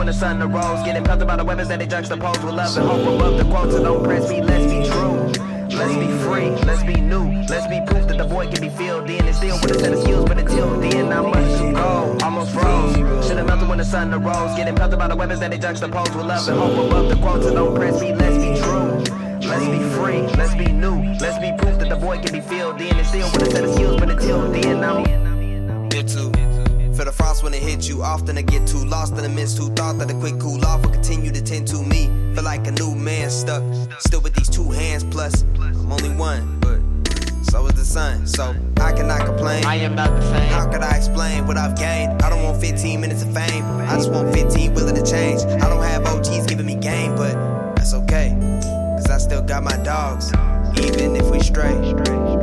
when the sun arose. Getting pelted by the weapons that they juxtapose with love and hope above the quotes. So don't press me, let's be true. Let's be free, let's be new, let's be proof that the void can be filled in. And still with a set of skills, but until then, I must go. Almost froze. Should've melted when the sun arose. Getting pelted by the weapons that they juxtapose with love and hope above the quotes. So don't press me, let's be true. Let's be free, let's be new, let's be proof that the void can be filled in. And still with a set of skills, but until then, I'm. Here too. For the frost when it hits you, often I get too lost in the midst who thought that a quick cool off will continue to tend to me. Feel like a new man stuck, still with these two hands plus. I'm only one, but so is the sun. So I cannot complain. I am not the same. How could I explain what I've gained? I don't want 15 minutes of fame. I just want 15 willing to change. I don't have OGs giving me game, but that's okay. Cause I still got my dogs. Even if we stray,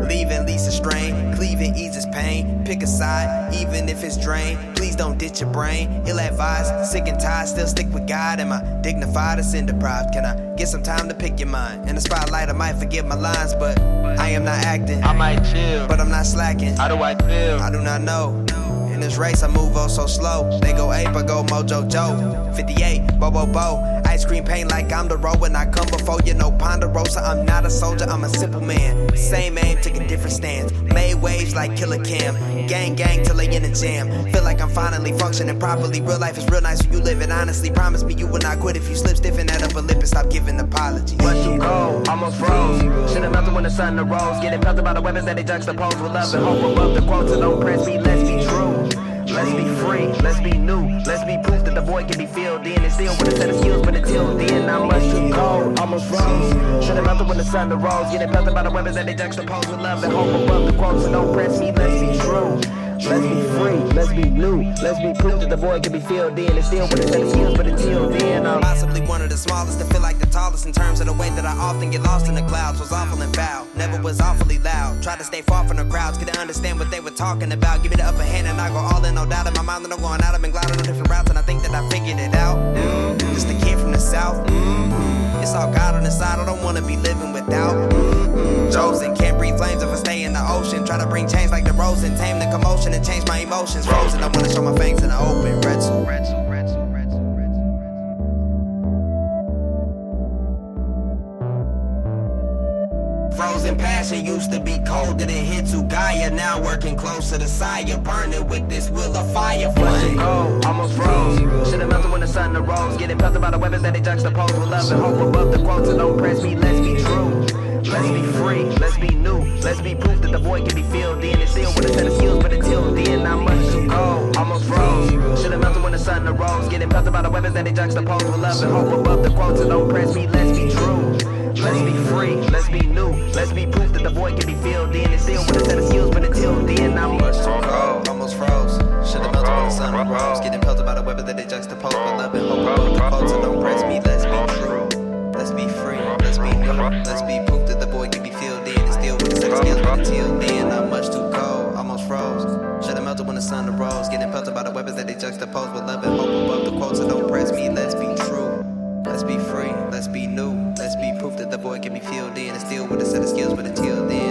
leaving Lisa strain, cleaving eases pain. Pick a side, even if it's drained. Please don't ditch your brain. Ill advised, sick and tired, still stick with God. Am I dignified or sin deprived? Can I get some time to pick your mind? In the spotlight, I might forget my lines, but I am not acting. I might chill, But I'm not slacking. how do I feel? I do not know. In this race, I move oh so slow. They go ape, I go Mojo Joe. 58, bo bo Bo. Ice cream paint like I'm the road when I come before you. No Ponderosa, I'm not a soldier, I'm a simple man. Same aim, a different stance. Made waves like Killa Cam. Gang, gang till they in a jam. Feel like I'm finally functioning properly. Real life is real nice when you live it honestly. Promise me you will not quit if you slip stiffen that upper lip and stop giving apologies. Let you go, almost froze. Should've melted when the sun arose. Getting pelted by the weapons that they juxtapose with love and hope above the quotes. So don't press me, let's be true. Let's be free, let's be new, let's be proof that the void can be filled in. And still with a set of skills, but until then, I must too cold, almost froze. Should've melted when the sun arose. Getting pelted by the weapons that they juxtapose with love and hope above the quotes. So don't press me, let's be true. Let's be free, let's be new, let's be proof that the void can be filled in. And still with a set of skills, but until then, I'm. Possibly one of the smallest to feel like the tallest in terms of the way that I often get lost clouds. Was awful and foul, never was awfully loud. Tried to stay far from the crowds, couldn't understand what they were talking about. Give me the upper hand and I go all in, no doubt in my mind that I'm going out. I've been gliding on different routes and I think that I figured it out. Mm, Just a kid from the south. Mm, It's all God on the side, I don't wanna be living without. Chosen, can't breathe flames if I stay in the ocean. Try to bring change like the rose and tame the commotion and change my emotions. Frozen, I wanna show my fangs in the open. Retsu, retsu, Frozen passion used to be colder than Hitsugaya. Now working closer to Saya. Burning with this will of fire Let you flame. go, almost froze. Should've melted when the sun arose. Getting pelted by the weapons that they juxtapose with love and hope above the quotes. So don't press me, let's be true. Let's be free, let's be new, let's be proof that the void can be filled in. And still with a set of skills, but until then, I must too go, almost froze. Should've melted when the sun arose. Getting pelted by the weapons that they juxtapose with love and hope above the quotes. So don't press me, let's. Let's be free, let's be new, let's be proof that the boy can be filled in and still with a set of skills. But until then, I'm much too cold, almost froze. Should've melted when the sun rose. Getting pelted by the weather that they juxtapose. But love and hope above the fold, so don't press me. Let's be true, let's be free, let's be new, let's be proof that the boy can be filled in and still with a set of skills. But until then, I'm much too cold, almost froze. Should've melted when the sun arose. Getting pelted by the weapons that they juxtapose. But love and hope above the quotes, so don't press me. Let's be true, let's be free, let's be new boy get me filled in and still with a set of skills, but until then.